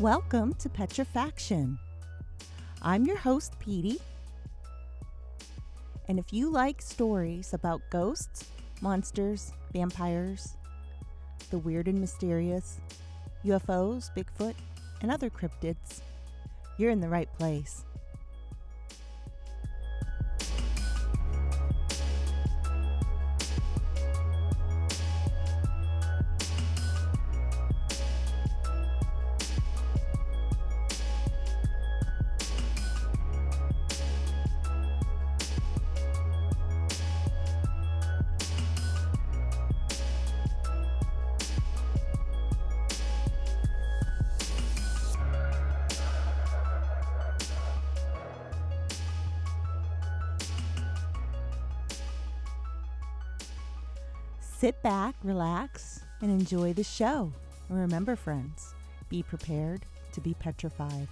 Welcome to Petrifaction. I'm your host, Petey. And if you like stories about ghosts, monsters, vampires, the weird and mysterious, UFOs, Bigfoot, and other cryptids, you're in the right place. Sit back, relax, and enjoy the show. And remember, friends, be prepared to be petrified.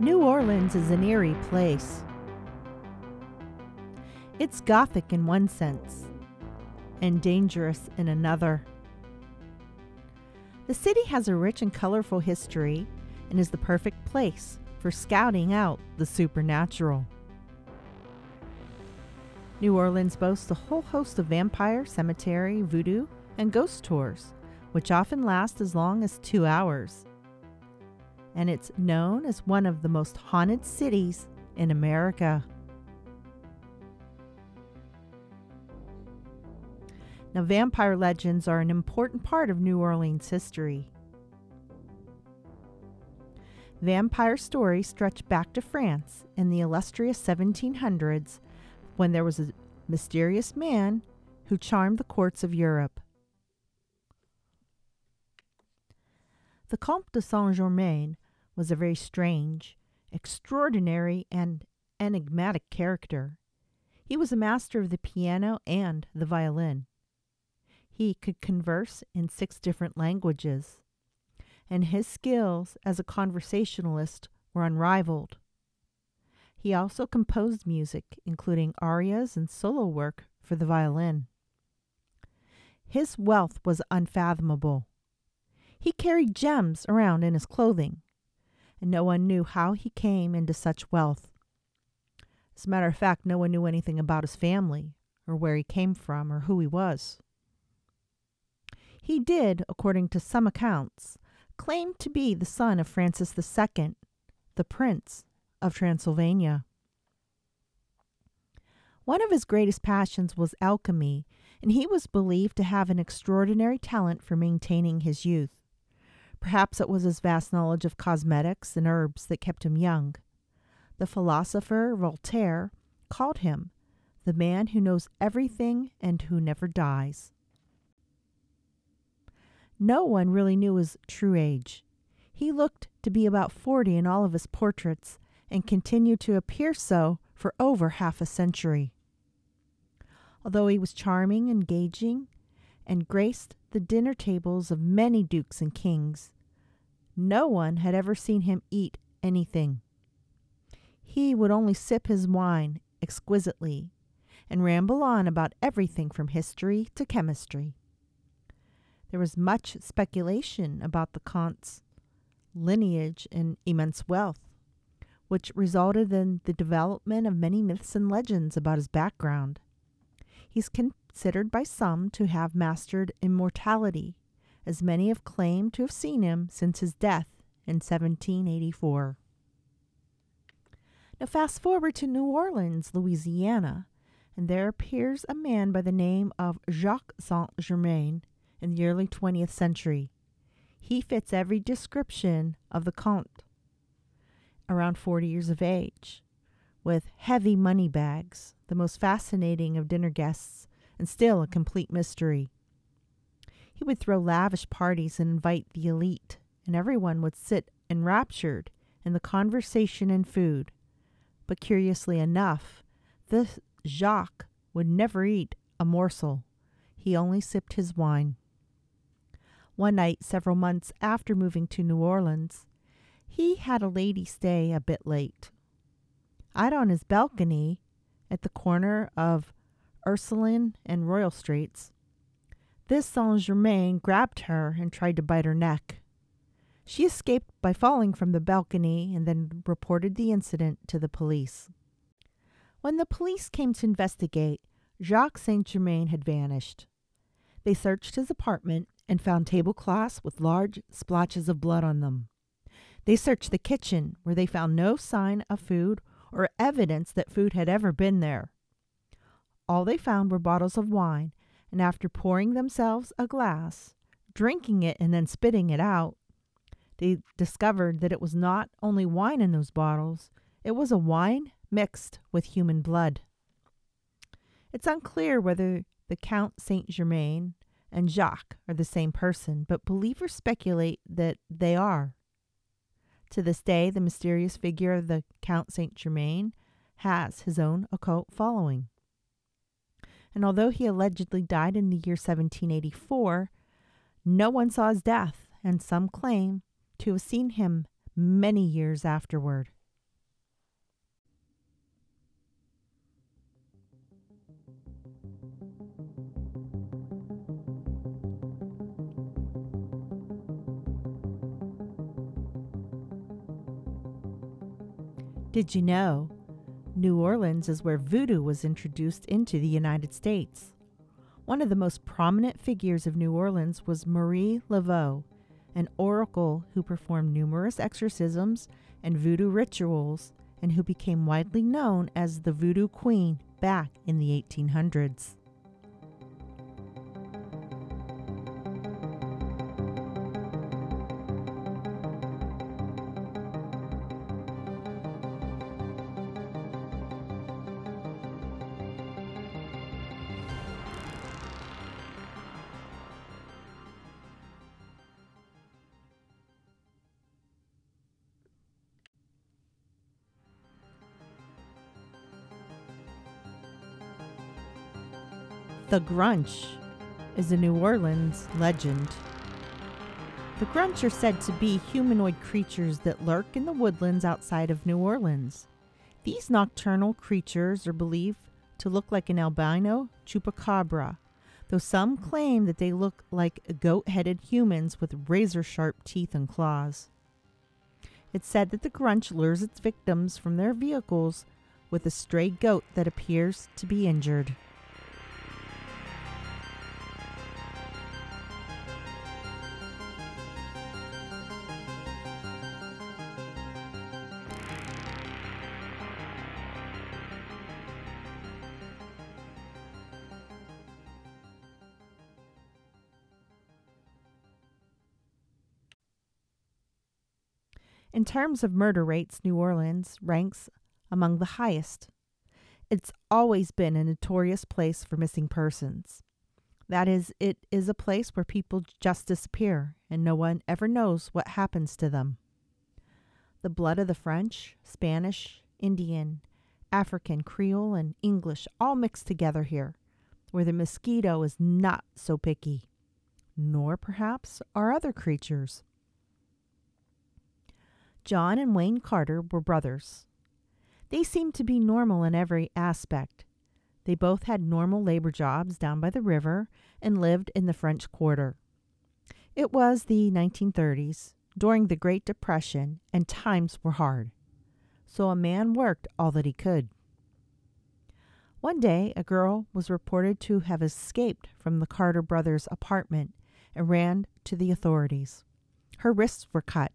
New Orleans is an eerie place. It's gothic in one sense and dangerous in another. The city has a rich and colorful history and is the perfect place for scouting out the supernatural. New Orleans boasts a whole host of vampire, cemetery, voodoo, and ghost tours, which often last as long as two hours and it's known as one of the most haunted cities in America. Now, vampire legends are an important part of New Orleans history. Vampire stories stretch back to France in the illustrious 1700s when there was a mysterious man who charmed the courts of Europe. The Comte de Saint Germain was a very strange, extraordinary, and enigmatic character. He was a master of the piano and the violin. He could converse in six different languages, and his skills as a conversationalist were unrivaled. He also composed music, including arias and solo work for the violin. His wealth was unfathomable. He carried gems around in his clothing, and no one knew how he came into such wealth. As a matter of fact, no one knew anything about his family, or where he came from, or who he was. He did, according to some accounts, claim to be the son of Francis II, the Prince of Transylvania. One of his greatest passions was alchemy, and he was believed to have an extraordinary talent for maintaining his youth. Perhaps it was his vast knowledge of cosmetics and herbs that kept him young. The philosopher Voltaire called him the man who knows everything and who never dies. No one really knew his true age. He looked to be about forty in all of his portraits and continued to appear so for over half a century. Although he was charming, engaging, and graced the dinner tables of many dukes and kings. No one had ever seen him eat anything. He would only sip his wine exquisitely and ramble on about everything from history to chemistry. There was much speculation about the Comte's lineage and immense wealth, which resulted in the development of many myths and legends about his background. He's considered by some to have mastered immortality, as many have claimed to have seen him since his death in 1784. Now, fast forward to New Orleans, Louisiana, and there appears a man by the name of Jacques Saint Germain in the early 20th century. He fits every description of the Comte. Around 40 years of age, with heavy money bags, the most fascinating of dinner guests, and still a complete mystery. He would throw lavish parties and invite the elite, and everyone would sit enraptured in the conversation and food. But curiously enough, this Jacques would never eat a morsel. He only sipped his wine. One night, several months after moving to New Orleans, he had a lady stay a bit late. Out on his balcony at the corner of Ursuline and Royal Streets, this Saint Germain grabbed her and tried to bite her neck. She escaped by falling from the balcony and then reported the incident to the police. When the police came to investigate, Jacques Saint Germain had vanished. They searched his apartment and found tablecloths with large splotches of blood on them. They searched the kitchen, where they found no sign of food or evidence that food had ever been there. All they found were bottles of wine, and after pouring themselves a glass, drinking it, and then spitting it out, they discovered that it was not only wine in those bottles, it was a wine mixed with human blood. It's unclear whether the Count Saint Germain and Jacques are the same person, but believers speculate that they are. To this day, the mysterious figure of the Count Saint Germain has his own occult following. And although he allegedly died in the year 1784, no one saw his death, and some claim to have seen him many years afterward. Did you know? New Orleans is where voodoo was introduced into the United States. One of the most prominent figures of New Orleans was Marie Laveau, an oracle who performed numerous exorcisms and voodoo rituals and who became widely known as the Voodoo Queen back in the 1800s. The Grunch is a New Orleans legend. The Grunch are said to be humanoid creatures that lurk in the woodlands outside of New Orleans. These nocturnal creatures are believed to look like an albino chupacabra, though some claim that they look like goat headed humans with razor sharp teeth and claws. It's said that the Grunch lures its victims from their vehicles with a stray goat that appears to be injured. In terms of murder rates, New Orleans ranks among the highest. It's always been a notorious place for missing persons. That is, it is a place where people just disappear and no one ever knows what happens to them. The blood of the French, Spanish, Indian, African, Creole, and English all mixed together here, where the mosquito is not so picky, nor perhaps are other creatures. John and Wayne Carter were brothers. They seemed to be normal in every aspect. They both had normal labor jobs down by the river and lived in the French Quarter. It was the 1930s, during the Great Depression, and times were hard. So a man worked all that he could. One day, a girl was reported to have escaped from the Carter brothers' apartment and ran to the authorities. Her wrists were cut,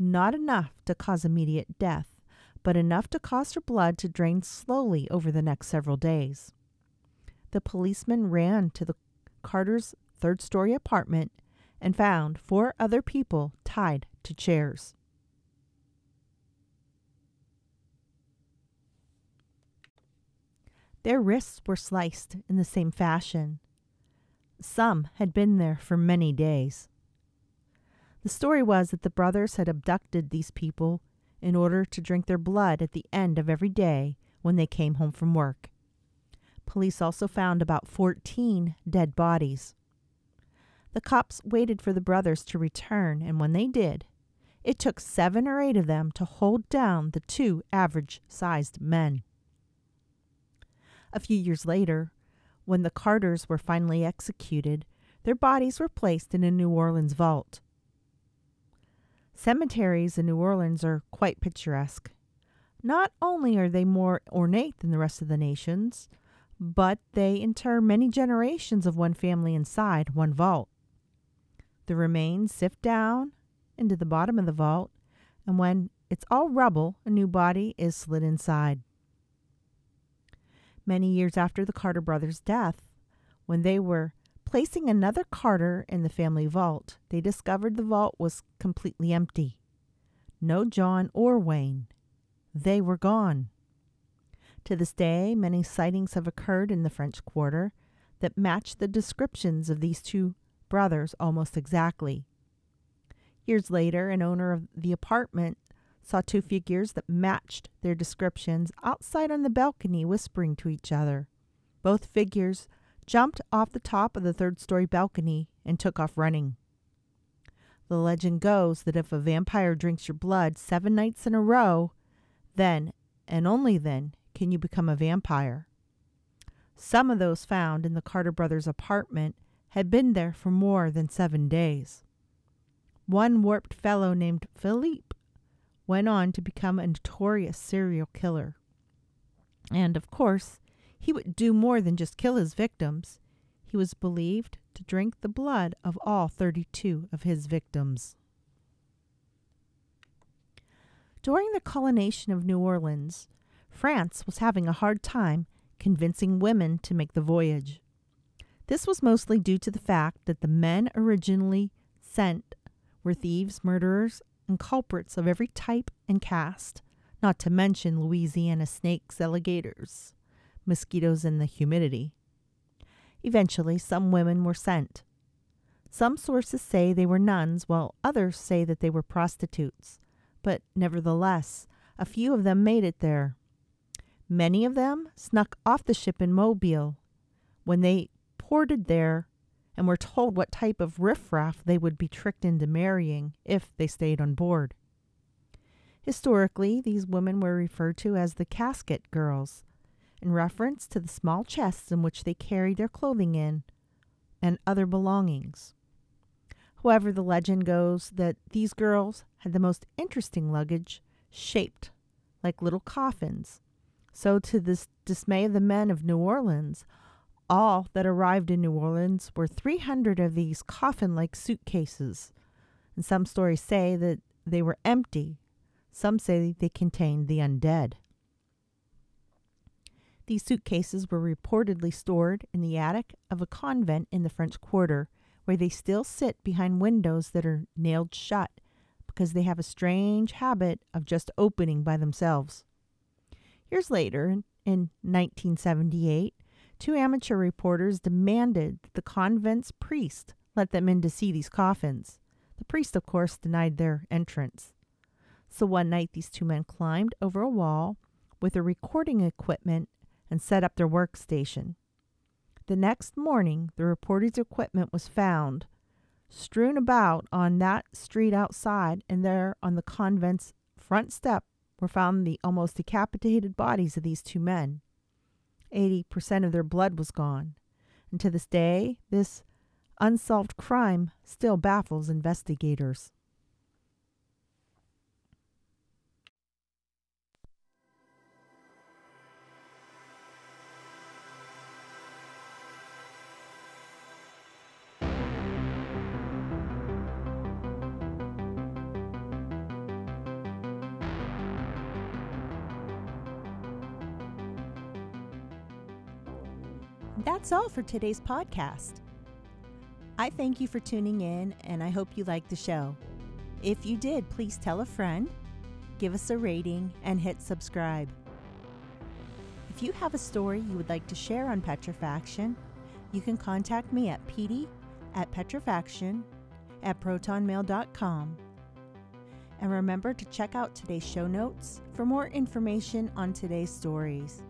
not enough to cause immediate death, but enough to cause her blood to drain slowly over the next several days. The policeman ran to the Carter's third story apartment and found four other people tied to chairs. Their wrists were sliced in the same fashion. Some had been there for many days. The story was that the brothers had abducted these people in order to drink their blood at the end of every day when they came home from work. Police also found about 14 dead bodies. The cops waited for the brothers to return, and when they did, it took seven or eight of them to hold down the two average sized men. A few years later, when the Carters were finally executed, their bodies were placed in a New Orleans vault. Cemeteries in New Orleans are quite picturesque. Not only are they more ornate than the rest of the nations, but they inter many generations of one family inside one vault. The remains sift down into the bottom of the vault, and when it's all rubble, a new body is slid inside. Many years after the Carter brothers' death, when they were placing another Carter in the family vault, they discovered the vault was completely empty. No John or Wayne. They were gone. To this day, many sightings have occurred in the French Quarter that match the descriptions of these two brothers almost exactly. Years later, an owner of the apartment saw two figures that matched their descriptions outside on the balcony whispering to each other. Both figures jumped off the top of the third story balcony and took off running. The legend goes that if a vampire drinks your blood seven nights in a row, then, and only then, can you become a vampire. Some of those found in the Carter brothers' apartment had been there for more than seven days. One warped fellow named Philippe went on to become a notorious serial killer. And, of course, he would do more than just kill his victims. He was believed to drink the blood of all 32 of his victims. During the colonization of New Orleans, France was having a hard time convincing women to make the voyage. This was mostly due to the fact that the men originally sent were thieves, murderers, and culprits of every type and caste, not to mention Louisiana snakes, alligators, mosquitoes, and the humidity. Eventually, some women were sent. Some sources say they were nuns, while others say that they were prostitutes. But nevertheless, a few of them made it there. Many of them snuck off the ship in Mobile. When they ported there and were told what type of riffraff they would be tricked into marrying if they stayed on board. Historically, these women were referred to as the casket girls, in reference to the small chests in which they carried their clothing in and other belongings. However, the legend goes that these girls had the most interesting luggage, shaped like little coffins. So, to the dismay of the men of New Orleans, all that arrived in New Orleans were 300 of these coffin like suitcases. And some stories say that they were empty, some say they contained the undead. These suitcases were reportedly stored in the attic of a convent in the French Quarter, where they still sit behind windows that are nailed shut because they have a strange habit of just opening by themselves. Years later, in 1978, two amateur reporters demanded that the convent's priest let them in to see these coffins. The priest, of course, denied their entrance. So one night, these two men climbed over a wall with their recording equipment and set up their workstation. The next morning, the reporter's equipment was found strewn about on that street outside, and there on the convent's front step were found the almost decapitated bodies of these two men. 80% of their blood was gone, and to this day, this unsolved crime still baffles investigators. That's all for today's podcast. I thank you for tuning in and I hope you liked the show. If you did, please tell a friend, give us a rating, and hit subscribe. If you have a story you would like to share on Petrifaction, you can contact me at Petey at petrifaction at protonmail.com. And remember to check out today's show notes for more information on today's stories.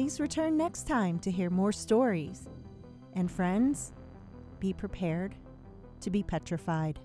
Please return next time to hear more stories. And friends, be prepared to be petrified.